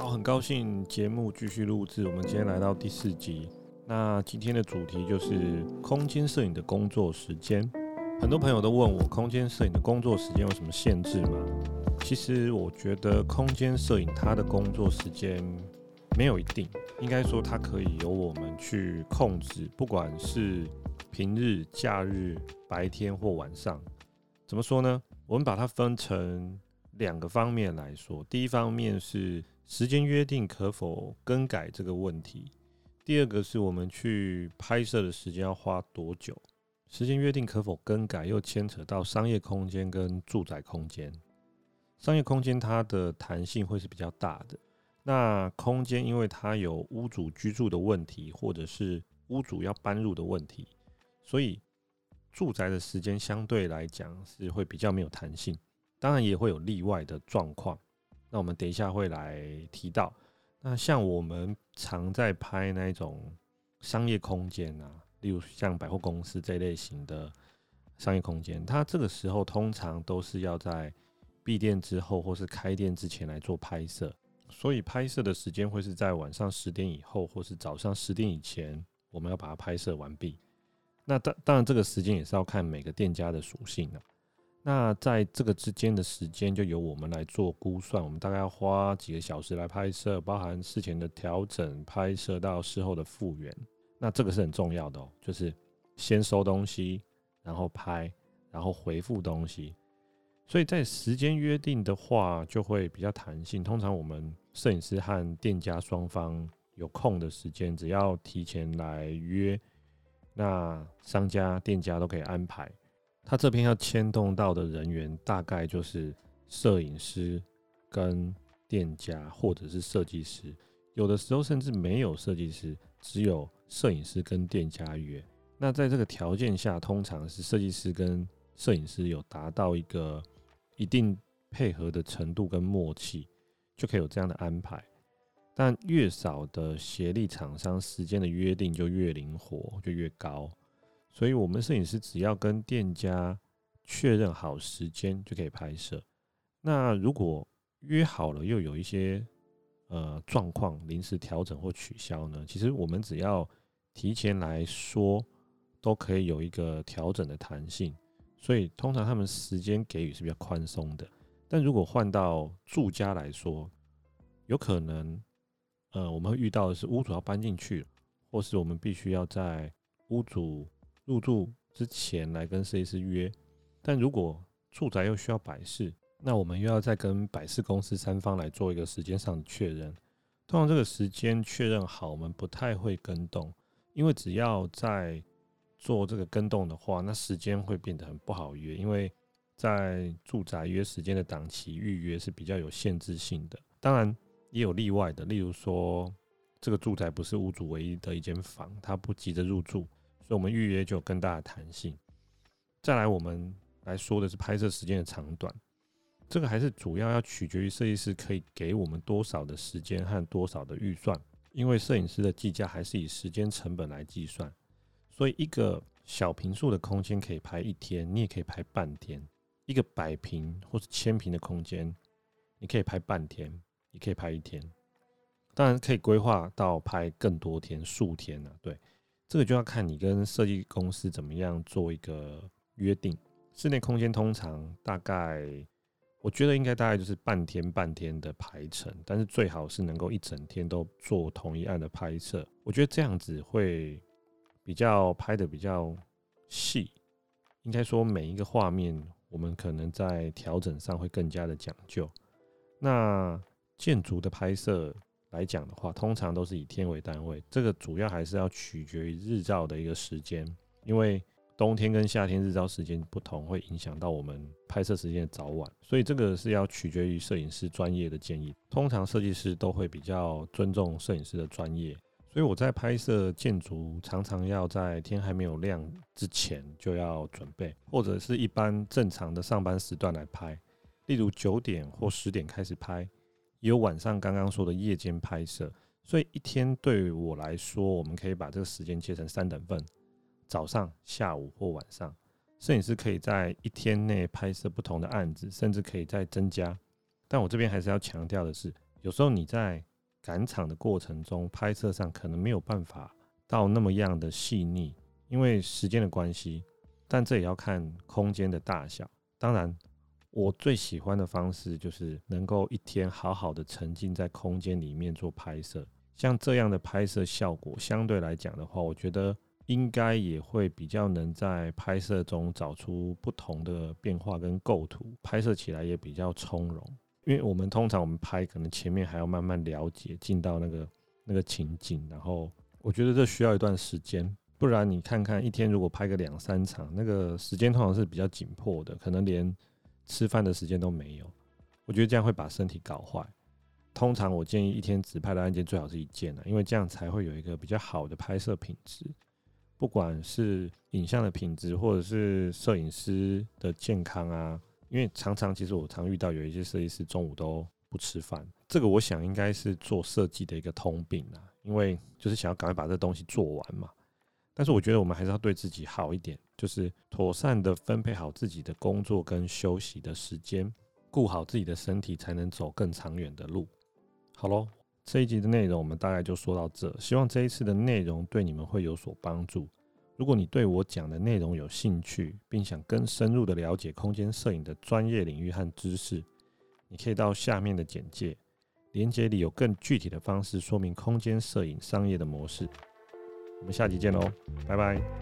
好，很高兴节目继续录制。我们今天来到第四集，那今天的主题就是空间摄影的工作时间。很多朋友都问我，空间摄影的工作时间有什么限制吗？其实我觉得空间摄影它的工作时间没有一定，应该说它可以由我们去控制，不管是平日、假日、白天或晚上。怎么说呢？我们把它分成两个方面来说。第一方面是时间约定可否更改这个问题；第二个是我们去拍摄的时间要花多久。时间约定可否更改，又牵扯到商业空间跟住宅空间。商业空间它的弹性会是比较大的，那空间因为它有屋主居住的问题，或者是屋主要搬入的问题，所以。住宅的时间相对来讲是会比较没有弹性，当然也会有例外的状况。那我们等一下会来提到。那像我们常在拍那种商业空间啊，例如像百货公司这类型的商业空间，它这个时候通常都是要在闭店之后或是开店之前来做拍摄，所以拍摄的时间会是在晚上十点以后或是早上十点以前，我们要把它拍摄完毕。那当当然，这个时间也是要看每个店家的属性的。那在这个之间的时间，就由我们来做估算。我们大概要花几个小时来拍摄，包含事前的调整、拍摄到事后的复原。那这个是很重要的哦，就是先收东西，然后拍，然后回复东西。所以在时间约定的话，就会比较弹性。通常我们摄影师和店家双方有空的时间，只要提前来约。那商家、店家都可以安排，他这边要牵动到的人员大概就是摄影师跟店家，或者是设计师，有的时候甚至没有设计师，只有摄影师跟店家约。那在这个条件下，通常是设计师跟摄影师有达到一个一定配合的程度跟默契，就可以有这样的安排。但越少的协力厂商，时间的约定就越灵活，就越高。所以，我们摄影师只要跟店家确认好时间，就可以拍摄。那如果约好了，又有一些呃状况临时调整或取消呢？其实我们只要提前来说，都可以有一个调整的弹性。所以，通常他们时间给予是比较宽松的。但如果换到住家来说，有可能。呃，我们会遇到的是屋主要搬进去，或是我们必须要在屋主入住之前来跟设计师约。但如果住宅又需要摆饰，那我们又要再跟摆饰公司三方来做一个时间上的确认。通常这个时间确认好，我们不太会更动，因为只要在做这个更动的话，那时间会变得很不好约。因为在住宅约时间的档期预约是比较有限制性的，当然。也有例外的，例如说，这个住宅不是屋主唯一的一间房，他不急着入住，所以我们预约就有更大的弹性。再来，我们来说的是拍摄时间的长短，这个还是主要要取决于设计师可以给我们多少的时间和多少的预算，因为摄影师的计价还是以时间成本来计算，所以一个小坪数的空间可以拍一天，你也可以拍半天；一个百坪或是千坪的空间，你可以拍半天。你可以拍一天，当然可以规划到拍更多天、数天呢、啊。对，这个就要看你跟设计公司怎么样做一个约定。室内空间通常大概，我觉得应该大概就是半天半天的排程，但是最好是能够一整天都做同一案的拍摄。我觉得这样子会比较拍得比较细，应该说每一个画面我们可能在调整上会更加的讲究。那建筑的拍摄来讲的话，通常都是以天为单位。这个主要还是要取决于日照的一个时间，因为冬天跟夏天日照时间不同，会影响到我们拍摄时间的早晚。所以这个是要取决于摄影师专业的建议。通常设计师都会比较尊重摄影师的专业，所以我在拍摄建筑，常常要在天还没有亮之前就要准备，或者是一般正常的上班时段来拍，例如九点或十点开始拍。也有晚上刚刚说的夜间拍摄，所以一天对我来说，我们可以把这个时间切成三等份：早上、下午或晚上。摄影师可以在一天内拍摄不同的案子，甚至可以再增加。但我这边还是要强调的是，有时候你在赶场的过程中，拍摄上可能没有办法到那么样的细腻，因为时间的关系。但这也要看空间的大小。当然，我最喜欢的方式就是能够一天好好的沉浸在空间里面做拍摄。像这样的拍摄效果，相对来讲的话，我觉得应该也会比较能在拍摄中找出不同的变化跟构图，拍摄起来也比较从容。因为我们通常我们拍，可能前面还要慢慢了解，进到那个那个情景，然后我觉得这需要一段时间。不然你看看，一天如果拍个两三场，那个时间通常是比较紧迫的，可能连吃饭的时间都没有。我觉得这样会把身体搞坏。通常我建议一天只拍的案件最好是一件了，因为这样才会有一个比较好的拍摄品质，不管是影像的品质，或者是摄影师的健康啊。因为常常其实我常遇到有一些设计师中午都不吃饭，这个我想应该是做设计的一个通病啊，因为就是想要赶快把这东西做完嘛。但是我觉得我们还是要对自己好一点，就是妥善的分配好自己的工作跟休息的时间，顾好自己的身体，才能走更长远的路。好喽，这一集的内容我们大概就说到这，希望这一次的内容对你们会有所帮助。如果你对我讲的内容有兴趣，并想更深入的了解空间摄影的专业领域和知识，你可以到下面的简介连接里有更具体的方式说明空间摄影商业的模式。我们下集见喽，拜拜。